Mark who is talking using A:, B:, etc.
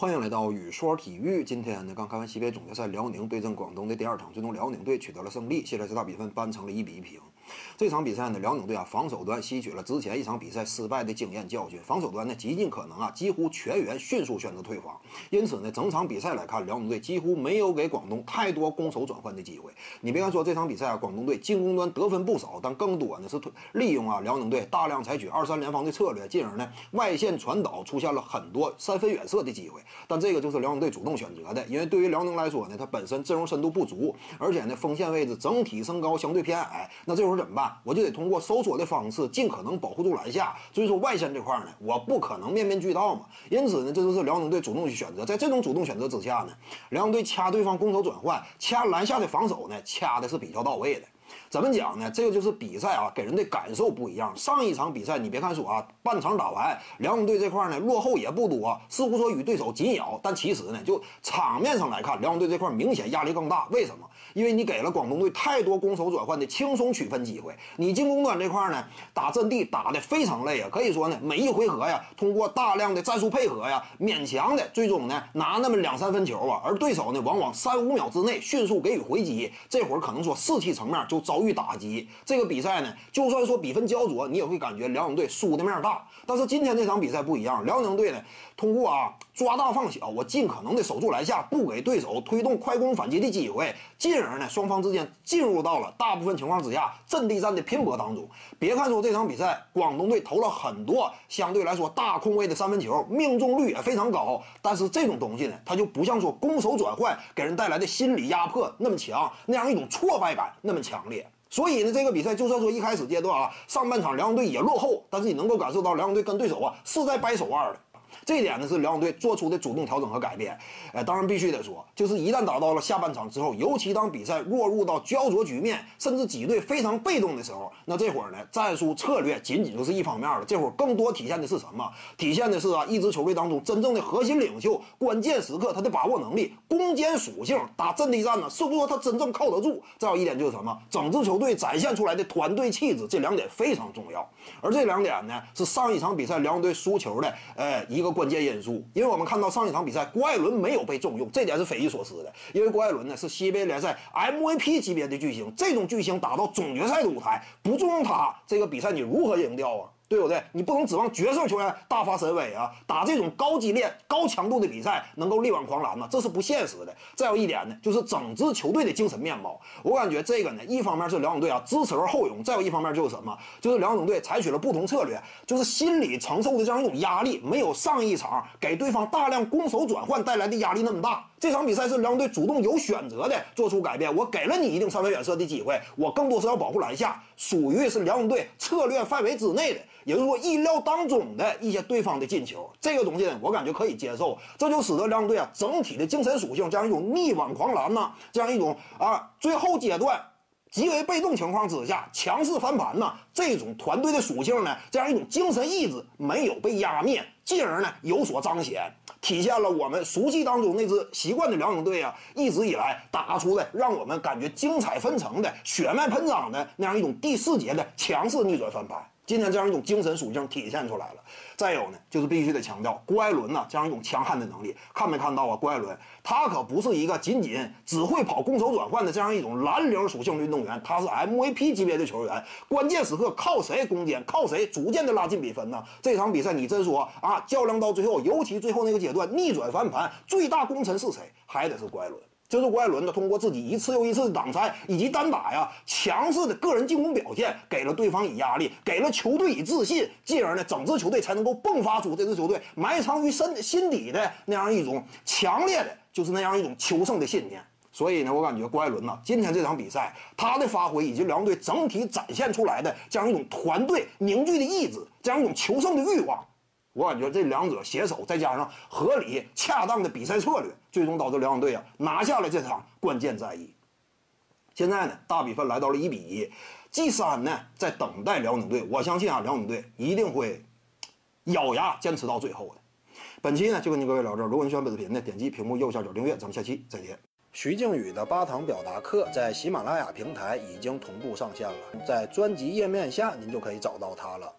A: 欢迎来到雨说体育。今天呢，刚开完西北总决赛，辽宁对阵广东的第二场，最终辽宁队取得了胜利，现在这大比分扳成了一比一平。这场比赛呢，辽宁队啊防守端吸取了之前一场比赛失败的经验教训，防守端呢极尽可能啊几乎全员迅速选择退防。因此呢，整场比赛来看，辽宁队几乎没有给广东太多攻守转换的机会。你别看说这场比赛啊，广东队进攻端得分不少，但更多呢是利用啊辽宁队大量采取二三联防的策略，进而呢外线传导出现了很多三分远射的机会。但这个就是辽宁队主动选择的，因为对于辽宁来说呢，它本身阵容深度不足，而且呢锋线位置整体身高相对偏矮，那这会儿怎么办？我就得通过收缩的方式，尽可能保护住篮下。所以说外线这块呢，我不可能面面俱到嘛。因此呢，这就是辽宁队主动去选择。在这种主动选择之下呢，辽宁队掐对方攻守转换，掐篮下的防守呢，掐的是比较到位的。怎么讲呢？这个就是比赛啊，给人的感受不一样。上一场比赛，你别看说啊，半场打完，辽宁队这块呢落后也不多，似乎说与对手紧咬，但其实呢，就场面上来看，辽宁队这块明显压力更大。为什么？因为你给了广东队太多攻守转换的轻松取分机会。你进攻端这块呢，打阵地打得非常累啊，可以说呢，每一回合呀，通过大量的战术配合呀，勉强的最终呢拿那么两三分球啊，而对手呢往往三五秒之内迅速给予回击，这会儿可能说士气层面就遭遇打击。这个比赛呢，就算说比分焦灼，你也会感觉辽宁队输的面大。但是今天这场比赛不一样，辽宁队呢，通过啊抓大放小，我尽可能的守住篮下，不给对手推动快攻反击的机会，进而呢，双方之间进入到了大部分情况之下阵地战的拼搏当中。别看说这场比赛广东队投了很多相对来说大空位的三分球，命中率也非常高，但是这种东西呢，它就不像说攻守转换给人带来的心理压迫那么强，那样一种挫败感那么强。所以呢，这个比赛就算说一开始阶段啊，上半场辽宁队也落后，但是你能够感受到辽宁队跟对手啊是在掰手腕的。这一点呢是辽宁队做出的主动调整和改变，呃，当然必须得说，就是一旦打到了下半场之后，尤其当比赛落入到焦灼局面，甚至几队非常被动的时候，那这会儿呢，战术策略仅仅就是一方面了。这会儿更多体现的是什么？体现的是啊，一支球队当中真正的核心领袖，关键时刻他的把握能力、攻坚属性、打阵地战呢，是不是说他真正靠得住？再有一点就是什么？整支球队展现出来的团队气质，这两点非常重要。而这两点呢，是上一场比赛辽宁队输球的，呃，一个。关键因素，因为我们看到上一场比赛郭艾伦没有被重用，这点是匪夷所思的。因为郭艾伦呢是 CBA 联赛 MVP 级别的巨星，这种巨星打到总决赛的舞台，不重用他，这个比赛你如何赢掉啊？对不对？你不能指望角色球员大发神威啊！打这种高激烈、高强度的比赛能够力挽狂澜吗？这是不现实的。再有一点呢，就是整支球队的精神面貌。我感觉这个呢，一方面是辽宁队啊支持而后勇，再有一方面就是什么？就是辽宁队采取了不同策略，就是心理承受的这样一种压力，没有上一场给对方大量攻守转换带来的压力那么大。这场比赛是辽宁队主动有选择的做出改变，我给了你一定三分远射的机会，我更多是要保护篮下，属于是辽宁队策略范围之内的。也就是说，意料当中的一些对方的进球，这个东西呢，我感觉可以接受。这就使得辽宁队啊整体的精神属性，这样一种力挽狂澜呐，这样一种啊最后阶段极为被动情况之下强势翻盘呐，这种团队的属性呢，这样一种精神意志没有被压灭，进而呢有所彰显，体现了我们熟悉当中那支习惯的辽宁队啊，一直以来打出的让我们感觉精彩纷呈的血脉喷张的那样一种第四节的强势逆转翻盘。今天这样一种精神属性体现出来了。再有呢，就是必须得强调郭艾伦呐这样一种强悍的能力。看没看到啊？郭艾伦他可不是一个仅仅只会跑攻守转换的这样一种蓝领属性运动员，他是 MVP 级别的球员。关键时刻靠谁攻坚？靠谁逐渐的拉近比分呢？这场比赛你真说啊，较量到最后，尤其最后那个阶段逆转翻盘，最大功臣是谁？还得是郭艾伦。就是郭艾伦呢，通过自己一次又一次的挡拆以及单打呀，强势的个人进攻表现，给了对方以压力，给了球队以自信，进而呢，整支球队才能够迸发出这支球队埋藏于身心底的那样一种强烈的，就是那样一种求胜的信念。所以呢，我感觉郭艾伦呢，今天这场比赛他的发挥以及辽宁队整体展现出来的这样一种团队凝聚的意志，这样一种求胜的欲望。我感觉这两者携手，再加上合理恰当的比赛策略，最终导致辽宁队啊拿下了这场关键战役。现在呢，大比分来到了一比一，G 三呢在等待辽宁队。我相信啊，辽宁队一定会咬牙坚持到最后的。本期呢就跟您各位聊这儿。如果您喜欢本视频呢，点击屏幕右下角订阅。咱们下期再见。徐静宇的八堂表达课在喜马拉雅平台已经同步上线了，在专辑页面下您就可以找到它了。